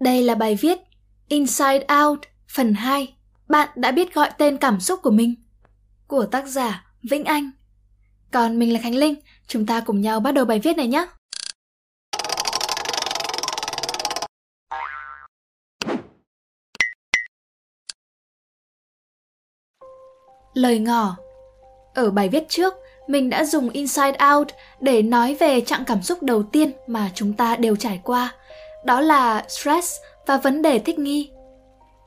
Đây là bài viết Inside Out phần 2 Bạn đã biết gọi tên cảm xúc của mình của tác giả Vĩnh Anh. Còn mình là Khánh Linh, chúng ta cùng nhau bắt đầu bài viết này nhé. Lời ngỏ Ở bài viết trước, mình đã dùng Inside Out để nói về trạng cảm xúc đầu tiên mà chúng ta đều trải qua. Đó là stress và vấn đề thích nghi.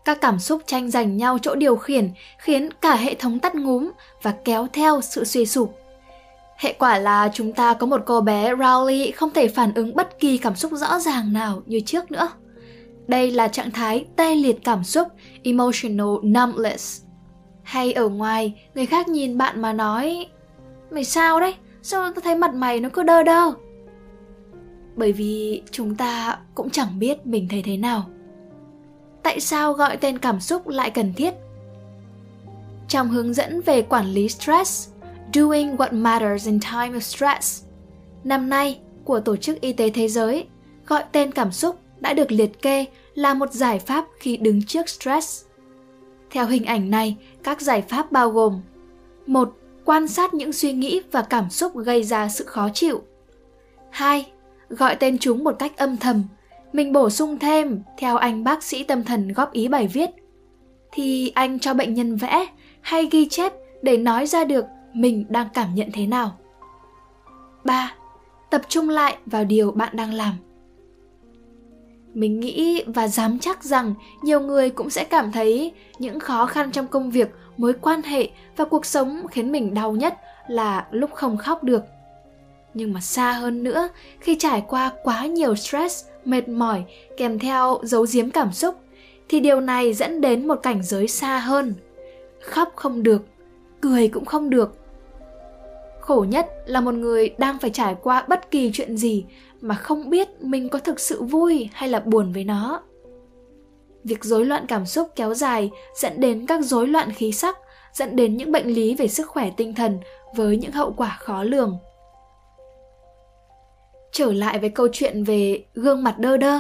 Các cảm xúc tranh giành nhau chỗ điều khiển khiến cả hệ thống tắt ngúm và kéo theo sự suy sụp. Hệ quả là chúng ta có một cô bé Rowley không thể phản ứng bất kỳ cảm xúc rõ ràng nào như trước nữa. Đây là trạng thái tê liệt cảm xúc, emotional numbness. Hay ở ngoài, người khác nhìn bạn mà nói Mày sao đấy? Sao tao thấy mặt mày nó cứ đơ đơ? Bởi vì chúng ta cũng chẳng biết mình thấy thế nào. Tại sao gọi tên cảm xúc lại cần thiết? Trong hướng dẫn về quản lý stress, Doing What Matters in Time of Stress, năm nay của Tổ chức Y tế Thế giới, gọi tên cảm xúc đã được liệt kê là một giải pháp khi đứng trước stress. Theo hình ảnh này, các giải pháp bao gồm một Quan sát những suy nghĩ và cảm xúc gây ra sự khó chịu 2. Gọi tên chúng một cách âm thầm. Mình bổ sung thêm, theo anh bác sĩ tâm thần góp ý bài viết Thì anh cho bệnh nhân vẽ hay ghi chép để nói ra được mình đang cảm nhận thế nào. 3. Tập trung lại vào điều bạn đang làm. Mình nghĩ và dám chắc rằng nhiều người cũng sẽ cảm thấy những khó khăn trong công việc mối quan hệ và cuộc sống khiến mình đau nhất là lúc không khóc được nhưng mà xa hơn nữa, khi trải qua quá nhiều stress, mệt mỏi kèm theo giấu giếm cảm xúc, thì điều này dẫn đến một cảnh giới xa hơn. Khóc không được, cười cũng không được. Khổ nhất là một người đang phải trải qua bất kỳ chuyện gì mà không biết mình có thực sự vui hay là buồn với nó. Việc rối loạn cảm xúc kéo dài dẫn đến các rối loạn khí sắc, dẫn đến những bệnh lý về sức khỏe tinh thần với những hậu quả khó lường trở lại với câu chuyện về gương mặt đơ đơ,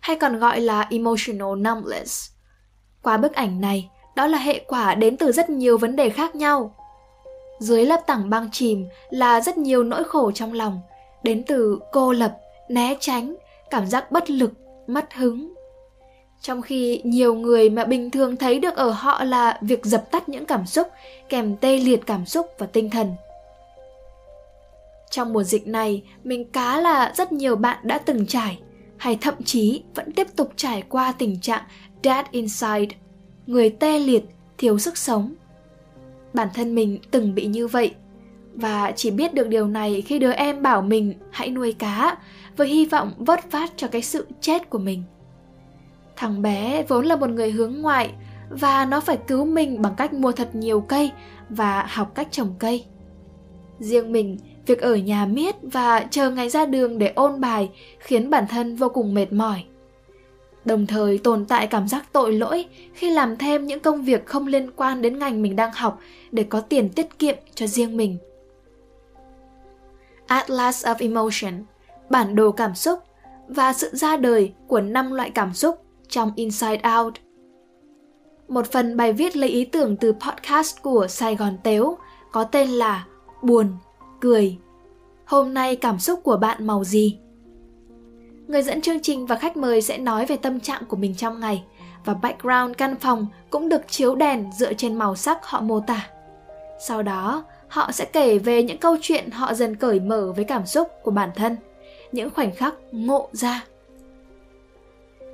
hay còn gọi là emotional numbness. Qua bức ảnh này, đó là hệ quả đến từ rất nhiều vấn đề khác nhau. Dưới lớp tảng băng chìm là rất nhiều nỗi khổ trong lòng, đến từ cô lập, né tránh, cảm giác bất lực, mất hứng. Trong khi nhiều người mà bình thường thấy được ở họ là việc dập tắt những cảm xúc, kèm tê liệt cảm xúc và tinh thần trong mùa dịch này, mình cá là rất nhiều bạn đã từng trải, hay thậm chí vẫn tiếp tục trải qua tình trạng dead inside, người tê liệt, thiếu sức sống. Bản thân mình từng bị như vậy, và chỉ biết được điều này khi đứa em bảo mình hãy nuôi cá với hy vọng vớt phát cho cái sự chết của mình. Thằng bé vốn là một người hướng ngoại, và nó phải cứu mình bằng cách mua thật nhiều cây và học cách trồng cây. Riêng mình việc ở nhà miết và chờ ngày ra đường để ôn bài khiến bản thân vô cùng mệt mỏi đồng thời tồn tại cảm giác tội lỗi khi làm thêm những công việc không liên quan đến ngành mình đang học để có tiền tiết kiệm cho riêng mình atlas of emotion bản đồ cảm xúc và sự ra đời của năm loại cảm xúc trong Inside Out. Một phần bài viết lấy ý tưởng từ podcast của Sài Gòn Tếu có tên là Buồn, Cười. Hôm nay cảm xúc của bạn màu gì? Người dẫn chương trình và khách mời sẽ nói về tâm trạng của mình trong ngày và background căn phòng cũng được chiếu đèn dựa trên màu sắc họ mô tả. Sau đó, họ sẽ kể về những câu chuyện họ dần cởi mở với cảm xúc của bản thân, những khoảnh khắc ngộ ra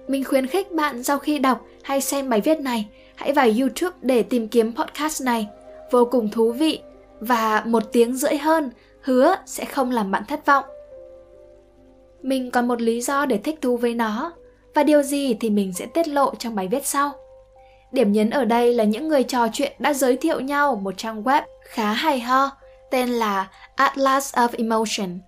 mình khuyến khích bạn sau khi đọc hay xem bài viết này, hãy vào YouTube để tìm kiếm podcast này. Vô cùng thú vị và một tiếng rưỡi hơn, hứa sẽ không làm bạn thất vọng. Mình còn một lý do để thích thú với nó, và điều gì thì mình sẽ tiết lộ trong bài viết sau. Điểm nhấn ở đây là những người trò chuyện đã giới thiệu nhau một trang web khá hay ho, tên là Atlas of Emotion.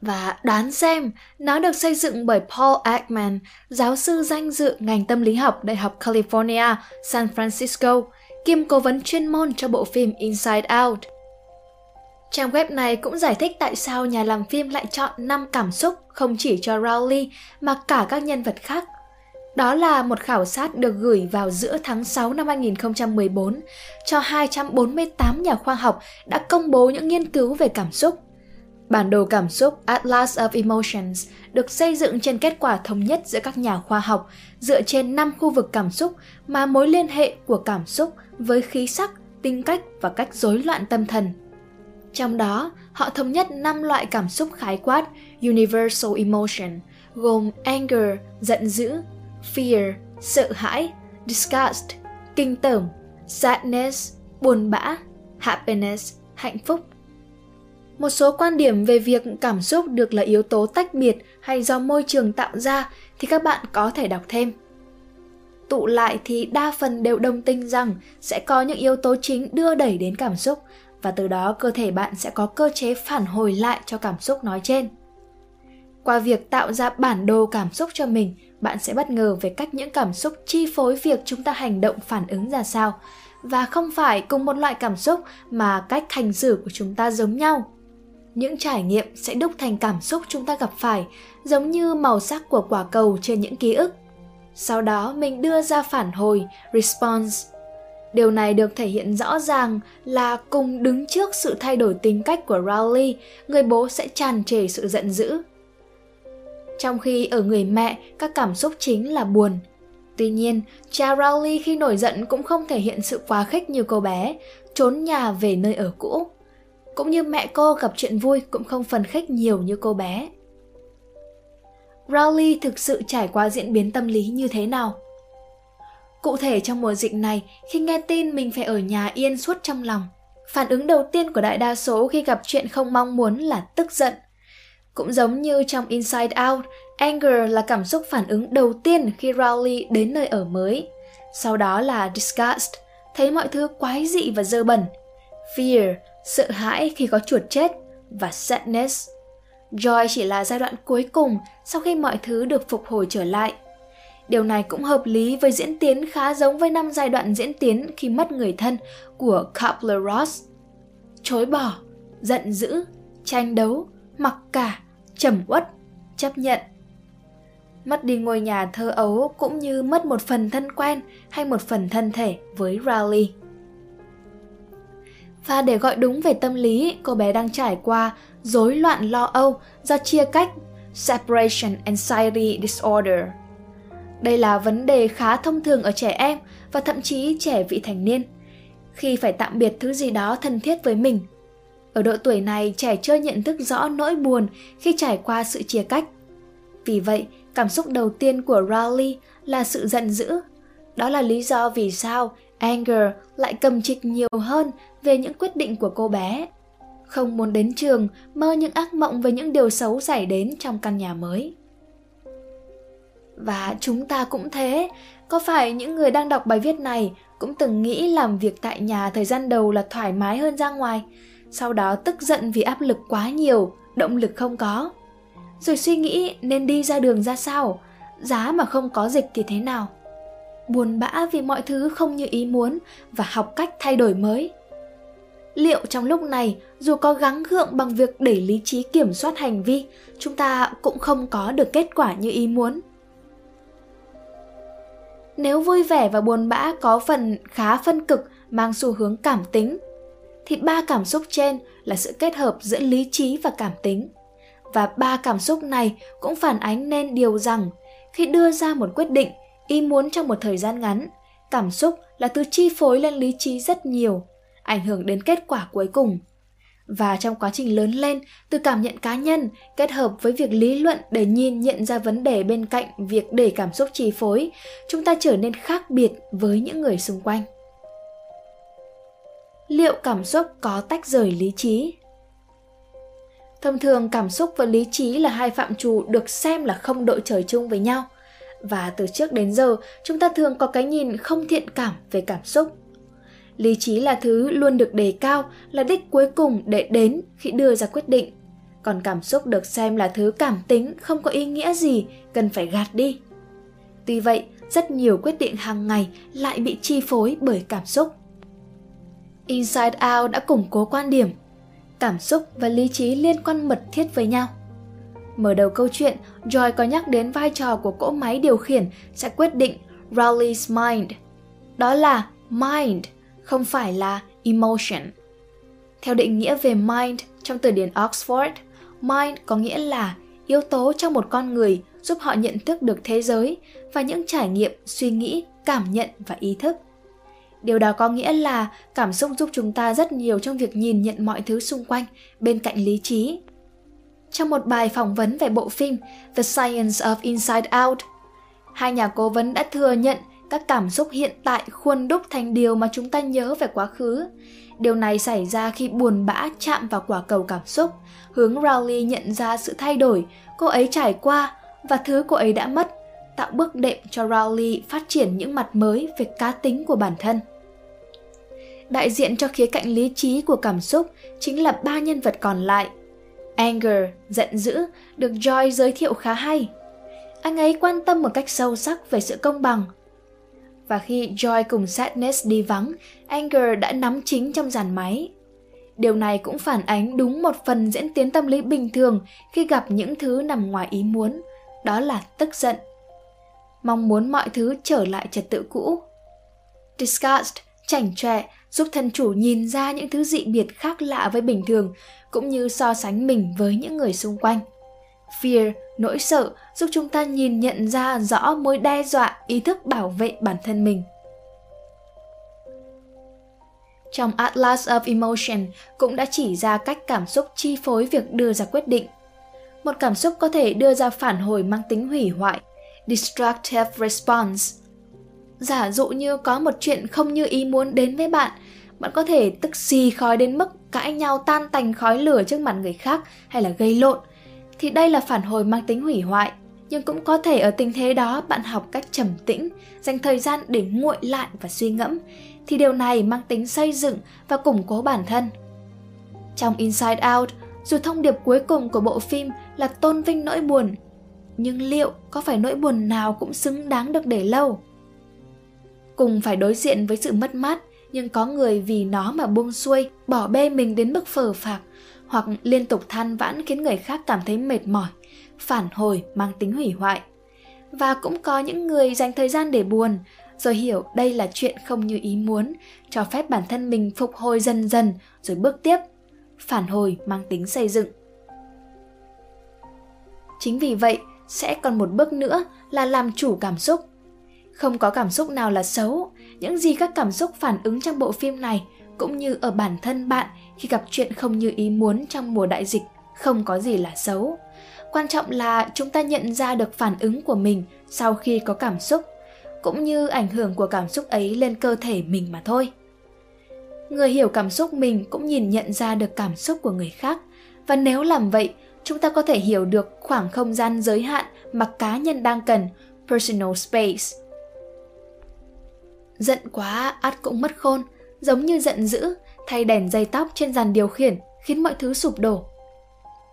Và đoán xem, nó được xây dựng bởi Paul Ekman, giáo sư danh dự ngành tâm lý học Đại học California, San Francisco, kiêm cố vấn chuyên môn cho bộ phim Inside Out. Trang web này cũng giải thích tại sao nhà làm phim lại chọn 5 cảm xúc không chỉ cho Rowley mà cả các nhân vật khác. Đó là một khảo sát được gửi vào giữa tháng 6 năm 2014 cho 248 nhà khoa học đã công bố những nghiên cứu về cảm xúc. Bản đồ cảm xúc Atlas of Emotions được xây dựng trên kết quả thống nhất giữa các nhà khoa học dựa trên 5 khu vực cảm xúc mà mối liên hệ của cảm xúc với khí sắc, tính cách và cách rối loạn tâm thần. Trong đó, họ thống nhất 5 loại cảm xúc khái quát Universal Emotion, gồm anger, giận dữ, fear, sợ hãi, disgust, kinh tởm, sadness, buồn bã, happiness, hạnh phúc. Một số quan điểm về việc cảm xúc được là yếu tố tách biệt hay do môi trường tạo ra thì các bạn có thể đọc thêm. Tụ lại thì đa phần đều đồng tình rằng sẽ có những yếu tố chính đưa đẩy đến cảm xúc và từ đó cơ thể bạn sẽ có cơ chế phản hồi lại cho cảm xúc nói trên. Qua việc tạo ra bản đồ cảm xúc cho mình, bạn sẽ bất ngờ về cách những cảm xúc chi phối việc chúng ta hành động phản ứng ra sao và không phải cùng một loại cảm xúc mà cách hành xử của chúng ta giống nhau những trải nghiệm sẽ đúc thành cảm xúc chúng ta gặp phải, giống như màu sắc của quả cầu trên những ký ức. Sau đó, mình đưa ra phản hồi, response. Điều này được thể hiện rõ ràng là cùng đứng trước sự thay đổi tính cách của rowley, người bố sẽ tràn trề sự giận dữ. Trong khi ở người mẹ, các cảm xúc chính là buồn. Tuy nhiên, cha rowley khi nổi giận cũng không thể hiện sự quá khích như cô bé, trốn nhà về nơi ở cũ cũng như mẹ cô gặp chuyện vui cũng không phần khích nhiều như cô bé. Rowley thực sự trải qua diễn biến tâm lý như thế nào? Cụ thể trong mùa dịch này, khi nghe tin mình phải ở nhà yên suốt trong lòng, phản ứng đầu tiên của đại đa số khi gặp chuyện không mong muốn là tức giận. Cũng giống như trong Inside Out, anger là cảm xúc phản ứng đầu tiên khi Rowley đến nơi ở mới. Sau đó là disgust, thấy mọi thứ quái dị và dơ bẩn. Fear sợ hãi khi có chuột chết và sadness. Joy chỉ là giai đoạn cuối cùng sau khi mọi thứ được phục hồi trở lại. Điều này cũng hợp lý với diễn tiến khá giống với năm giai đoạn diễn tiến khi mất người thân của Kapler-Ross. Chối bỏ, giận dữ, tranh đấu, mặc cả, trầm uất, chấp nhận. Mất đi ngôi nhà thơ ấu cũng như mất một phần thân quen hay một phần thân thể với raleigh và để gọi đúng về tâm lý, cô bé đang trải qua rối loạn lo âu do chia cách Separation Anxiety Disorder. Đây là vấn đề khá thông thường ở trẻ em và thậm chí trẻ vị thành niên, khi phải tạm biệt thứ gì đó thân thiết với mình. Ở độ tuổi này, trẻ chưa nhận thức rõ nỗi buồn khi trải qua sự chia cách. Vì vậy, cảm xúc đầu tiên của Rowley là sự giận dữ. Đó là lý do vì sao Anger lại cầm trịch nhiều hơn về những quyết định của cô bé. Không muốn đến trường, mơ những ác mộng về những điều xấu xảy đến trong căn nhà mới. Và chúng ta cũng thế, có phải những người đang đọc bài viết này cũng từng nghĩ làm việc tại nhà thời gian đầu là thoải mái hơn ra ngoài, sau đó tức giận vì áp lực quá nhiều, động lực không có. Rồi suy nghĩ nên đi ra đường ra sao, giá mà không có dịch thì thế nào? Buồn bã vì mọi thứ không như ý muốn và học cách thay đổi mới. Liệu trong lúc này, dù có gắng gượng bằng việc để lý trí kiểm soát hành vi, chúng ta cũng không có được kết quả như ý muốn? Nếu vui vẻ và buồn bã có phần khá phân cực, mang xu hướng cảm tính, thì ba cảm xúc trên là sự kết hợp giữa lý trí và cảm tính. Và ba cảm xúc này cũng phản ánh nên điều rằng khi đưa ra một quyết định ý muốn trong một thời gian ngắn. Cảm xúc là thứ chi phối lên lý trí rất nhiều, ảnh hưởng đến kết quả cuối cùng. Và trong quá trình lớn lên, từ cảm nhận cá nhân, kết hợp với việc lý luận để nhìn nhận ra vấn đề bên cạnh việc để cảm xúc chi phối, chúng ta trở nên khác biệt với những người xung quanh. Liệu cảm xúc có tách rời lý trí? Thông thường, cảm xúc và lý trí là hai phạm trù được xem là không đội trời chung với nhau và từ trước đến giờ, chúng ta thường có cái nhìn không thiện cảm về cảm xúc. Lý trí là thứ luôn được đề cao, là đích cuối cùng để đến khi đưa ra quyết định. Còn cảm xúc được xem là thứ cảm tính, không có ý nghĩa gì, cần phải gạt đi. Tuy vậy, rất nhiều quyết định hàng ngày lại bị chi phối bởi cảm xúc. Inside out đã củng cố quan điểm. Cảm xúc và lý trí liên quan mật thiết với nhau. Mở đầu câu chuyện, Joy có nhắc đến vai trò của cỗ máy điều khiển sẽ quyết định Rowley's mind. Đó là mind, không phải là emotion. Theo định nghĩa về mind trong từ điển Oxford, mind có nghĩa là yếu tố trong một con người giúp họ nhận thức được thế giới và những trải nghiệm, suy nghĩ, cảm nhận và ý thức. Điều đó có nghĩa là cảm xúc giúp chúng ta rất nhiều trong việc nhìn nhận mọi thứ xung quanh bên cạnh lý trí. Trong một bài phỏng vấn về bộ phim The Science of Inside Out, hai nhà cố vấn đã thừa nhận các cảm xúc hiện tại khuôn đúc thành điều mà chúng ta nhớ về quá khứ. Điều này xảy ra khi buồn bã chạm vào quả cầu cảm xúc, hướng Rowley nhận ra sự thay đổi cô ấy trải qua và thứ cô ấy đã mất, tạo bước đệm cho Rowley phát triển những mặt mới về cá tính của bản thân. Đại diện cho khía cạnh lý trí của cảm xúc chính là ba nhân vật còn lại. Anger, giận dữ, được Joy giới thiệu khá hay. Anh ấy quan tâm một cách sâu sắc về sự công bằng. Và khi Joy cùng Sadness đi vắng, Anger đã nắm chính trong dàn máy. Điều này cũng phản ánh đúng một phần diễn tiến tâm lý bình thường khi gặp những thứ nằm ngoài ý muốn, đó là tức giận. Mong muốn mọi thứ trở lại trật tự cũ. Disgust, chảnh chọe, giúp thân chủ nhìn ra những thứ dị biệt khác lạ với bình thường, cũng như so sánh mình với những người xung quanh. Fear, nỗi sợ giúp chúng ta nhìn nhận ra rõ mối đe dọa ý thức bảo vệ bản thân mình. Trong Atlas of Emotion cũng đã chỉ ra cách cảm xúc chi phối việc đưa ra quyết định. Một cảm xúc có thể đưa ra phản hồi mang tính hủy hoại, destructive response. Giả dụ như có một chuyện không như ý muốn đến với bạn, bạn có thể tức xì khói đến mức cãi nhau tan tành khói lửa trước mặt người khác hay là gây lộn, thì đây là phản hồi mang tính hủy hoại. Nhưng cũng có thể ở tình thế đó bạn học cách trầm tĩnh, dành thời gian để nguội lại và suy ngẫm, thì điều này mang tính xây dựng và củng cố bản thân. Trong Inside Out, dù thông điệp cuối cùng của bộ phim là tôn vinh nỗi buồn, nhưng liệu có phải nỗi buồn nào cũng xứng đáng được để lâu? Cùng phải đối diện với sự mất mát, nhưng có người vì nó mà buông xuôi, bỏ bê mình đến mức phờ phạc, hoặc liên tục than vãn khiến người khác cảm thấy mệt mỏi, phản hồi mang tính hủy hoại. Và cũng có những người dành thời gian để buồn, rồi hiểu đây là chuyện không như ý muốn, cho phép bản thân mình phục hồi dần dần rồi bước tiếp. Phản hồi mang tính xây dựng. Chính vì vậy, sẽ còn một bước nữa là làm chủ cảm xúc. Không có cảm xúc nào là xấu, những gì các cảm xúc phản ứng trong bộ phim này cũng như ở bản thân bạn khi gặp chuyện không như ý muốn trong mùa đại dịch không có gì là xấu. Quan trọng là chúng ta nhận ra được phản ứng của mình sau khi có cảm xúc cũng như ảnh hưởng của cảm xúc ấy lên cơ thể mình mà thôi. Người hiểu cảm xúc mình cũng nhìn nhận ra được cảm xúc của người khác. Và nếu làm vậy chúng ta có thể hiểu được khoảng không gian giới hạn mà cá nhân đang cần personal space giận quá, ắt cũng mất khôn. Giống như giận dữ, thay đèn dây tóc trên dàn điều khiển, khiến mọi thứ sụp đổ.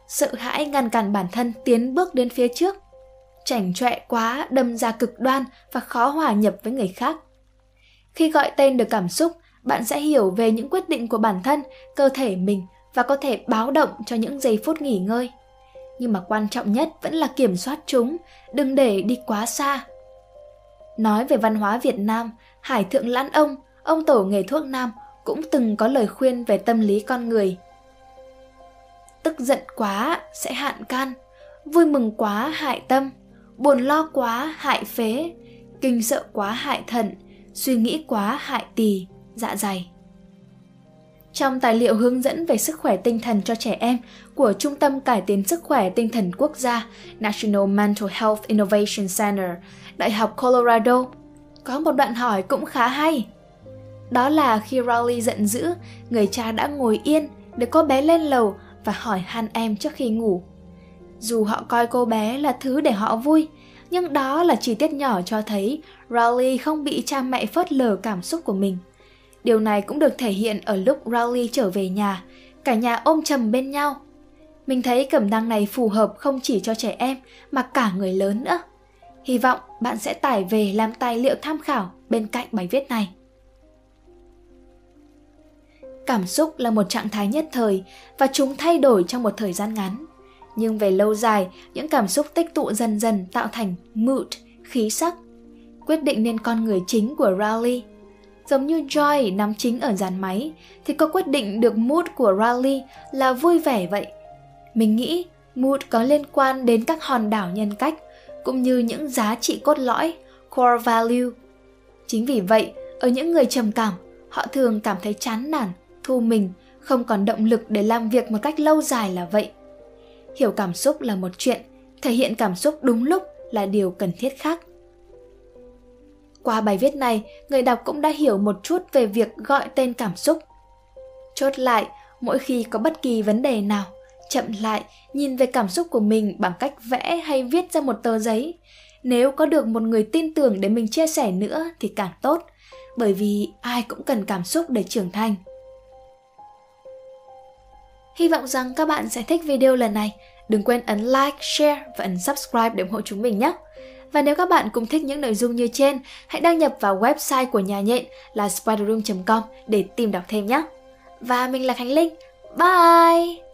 Sợ hãi ngăn cản bản thân tiến bước đến phía trước. Chảnh chọe quá, đâm ra cực đoan và khó hòa nhập với người khác. Khi gọi tên được cảm xúc, bạn sẽ hiểu về những quyết định của bản thân, cơ thể mình và có thể báo động cho những giây phút nghỉ ngơi. Nhưng mà quan trọng nhất vẫn là kiểm soát chúng, đừng để đi quá xa. Nói về văn hóa việt nam hải thượng lãn ông ông tổ nghề thuốc nam cũng từng có lời khuyên về tâm lý con người. Tức giận quá sẽ hạn can vui mừng quá hại tâm buồn lo quá hại phế kinh sợ quá hại thận suy nghĩ quá hại tỳ dạ dày. Trong tài liệu hướng dẫn về sức khỏe tinh thần cho trẻ em của Trung tâm Cải tiến Sức khỏe Tinh thần Quốc gia National Mental Health Innovation Center, Đại học Colorado, có một đoạn hỏi cũng khá hay. Đó là khi Rowley giận dữ, người cha đã ngồi yên để cô bé lên lầu và hỏi han em trước khi ngủ. Dù họ coi cô bé là thứ để họ vui, nhưng đó là chi tiết nhỏ cho thấy Rowley không bị cha mẹ phớt lờ cảm xúc của mình. Điều này cũng được thể hiện ở lúc Rowley trở về nhà, cả nhà ôm chầm bên nhau. Mình thấy cẩm năng này phù hợp không chỉ cho trẻ em mà cả người lớn nữa. Hy vọng bạn sẽ tải về làm tài liệu tham khảo bên cạnh bài viết này. Cảm xúc là một trạng thái nhất thời và chúng thay đổi trong một thời gian ngắn. nhưng về lâu dài, những cảm xúc tích tụ dần dần tạo thành mood, khí sắc, quyết định nên con người chính của Raleigh. Giống như Joy nắm chính ở dàn máy, thì có quyết định được mood của Raleigh là vui vẻ vậy. Mình nghĩ mood có liên quan đến các hòn đảo nhân cách, cũng như những giá trị cốt lõi, core value. Chính vì vậy, ở những người trầm cảm, họ thường cảm thấy chán nản, thu mình, không còn động lực để làm việc một cách lâu dài là vậy. Hiểu cảm xúc là một chuyện, thể hiện cảm xúc đúng lúc là điều cần thiết khác. Qua bài viết này, người đọc cũng đã hiểu một chút về việc gọi tên cảm xúc. Chốt lại, mỗi khi có bất kỳ vấn đề nào, chậm lại, nhìn về cảm xúc của mình bằng cách vẽ hay viết ra một tờ giấy. Nếu có được một người tin tưởng để mình chia sẻ nữa thì càng tốt, bởi vì ai cũng cần cảm xúc để trưởng thành. Hy vọng rằng các bạn sẽ thích video lần này. Đừng quên ấn like, share và ấn subscribe để ủng hộ chúng mình nhé. Và nếu các bạn cũng thích những nội dung như trên, hãy đăng nhập vào website của nhà nhện là spiderroom.com để tìm đọc thêm nhé. Và mình là Khánh Linh. Bye!